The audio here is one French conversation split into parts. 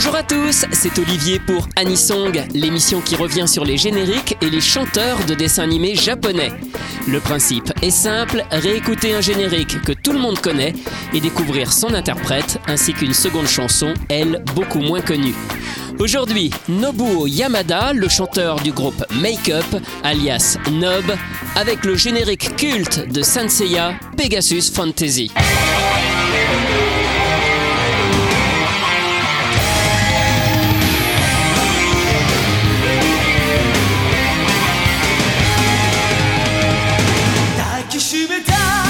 Bonjour à tous, c'est Olivier pour Anisong, l'émission qui revient sur les génériques et les chanteurs de dessins animés japonais. Le principe est simple, réécouter un générique que tout le monde connaît et découvrir son interprète ainsi qu'une seconde chanson, elle, beaucoup moins connue. Aujourd'hui, Nobuo Yamada, le chanteur du groupe Make Up, alias Nob, avec le générique culte de Sanseiya, Pegasus Fantasy. 締めた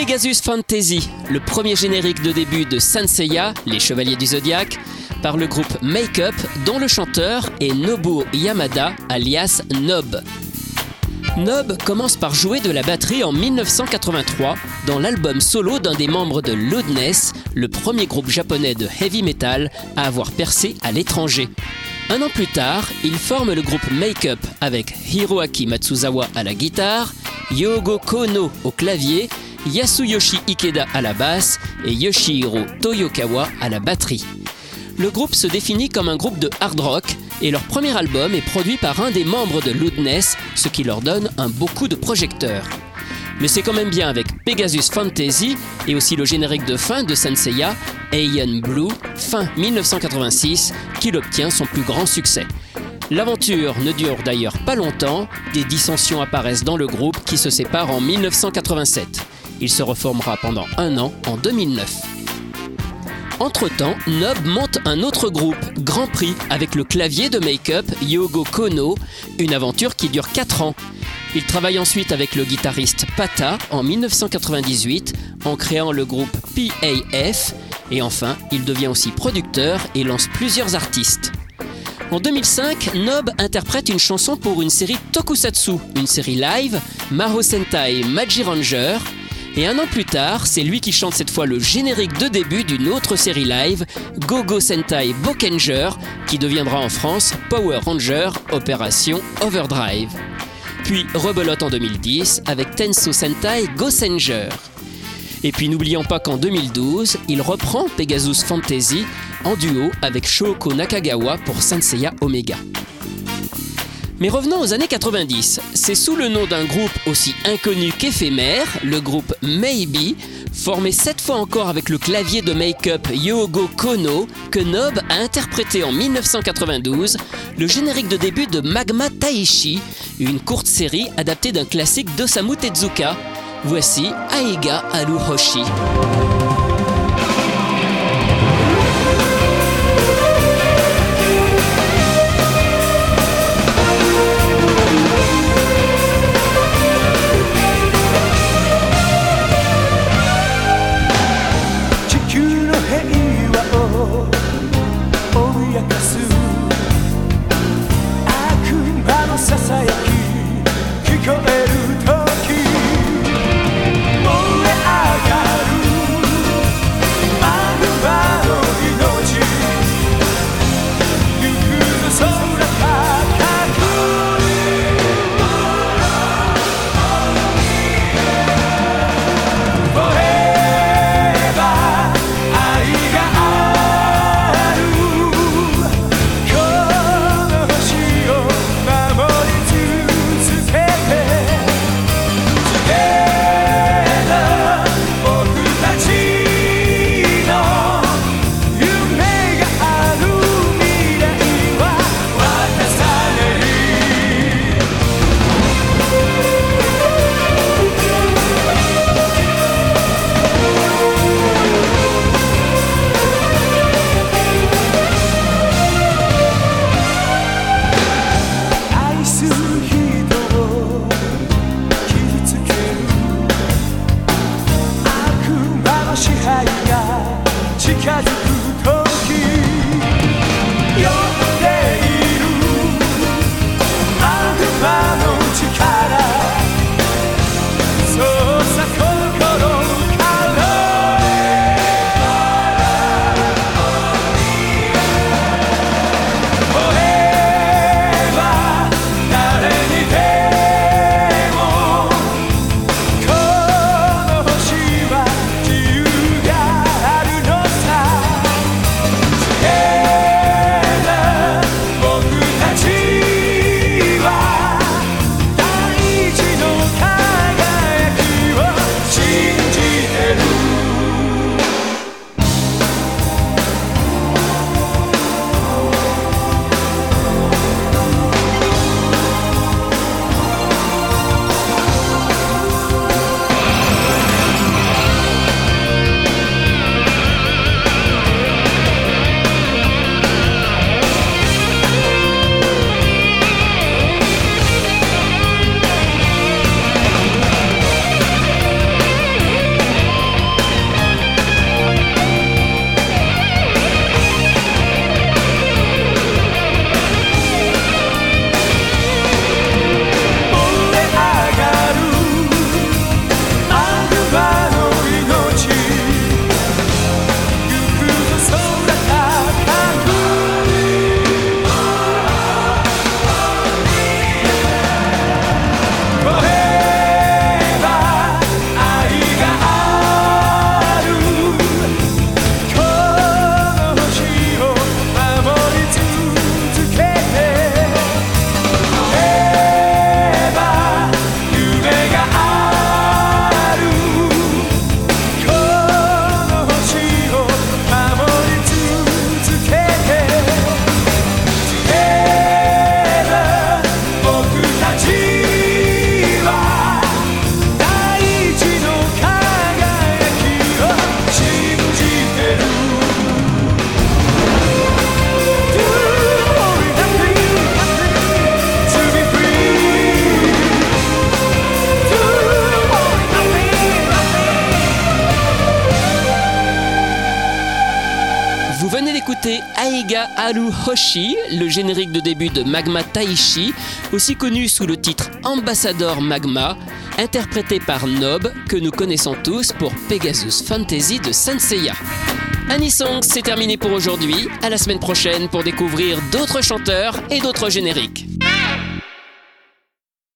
Pegasus Fantasy, le premier générique de début de Sanseiya, les Chevaliers du Zodiaque, par le groupe Make Up, dont le chanteur est Nobuo Yamada, alias Nob. Nob commence par jouer de la batterie en 1983 dans l'album solo d'un des membres de Loudness, le premier groupe japonais de heavy metal à avoir percé à l'étranger. Un an plus tard, il forme le groupe Make Up avec Hiroaki Matsuzawa à la guitare, Yogo Kono au clavier Yasuyoshi Ikeda à la basse et Yoshihiro Toyokawa à la batterie. Le groupe se définit comme un groupe de hard rock et leur premier album est produit par un des membres de Loudness, ce qui leur donne un beau coup de projecteur. Mais c'est quand même bien avec Pegasus Fantasy et aussi le générique de fin de Senseiya, Aeon Blue, fin 1986, qu'il obtient son plus grand succès. L'aventure ne dure d'ailleurs pas longtemps, des dissensions apparaissent dans le groupe qui se sépare en 1987. Il se reformera pendant un an en 2009. Entre-temps, Nob monte un autre groupe, Grand Prix, avec le clavier de make-up Yogo Kono, une aventure qui dure 4 ans. Il travaille ensuite avec le guitariste Pata en 1998 en créant le groupe PAF et enfin, il devient aussi producteur et lance plusieurs artistes. En 2005, Nob interprète une chanson pour une série Tokusatsu, une série live, Maho Sentai Maji Ranger. Et un an plus tard, c'est lui qui chante cette fois le générique de début d'une autre série live, Gogo Sentai Bokenger, qui deviendra en France Power Ranger Opération Overdrive. Puis rebelote en 2010 avec Tenso Sentai Gosenger. Et puis n'oublions pas qu'en 2012, il reprend Pegasus Fantasy en duo avec Shoko Nakagawa pour Senseiya Omega. Mais revenons aux années 90. C'est sous le nom d'un groupe aussi inconnu qu'éphémère, le groupe Maybe, formé cette fois encore avec le clavier de make-up Yogo Kono, que Nob a interprété en 1992 le générique de début de Magma Taishi, une courte série adaptée d'un classique d'Osamu Tezuka. Voici Aiga Aluhoshi. Hoshi. Aiga Alu Hoshi, le générique de début de Magma Taishi, aussi connu sous le titre Ambassador Magma, interprété par Nob, que nous connaissons tous pour Pegasus Fantasy de Senseiya. Anisong, c'est terminé pour aujourd'hui. À la semaine prochaine pour découvrir d'autres chanteurs et d'autres génériques.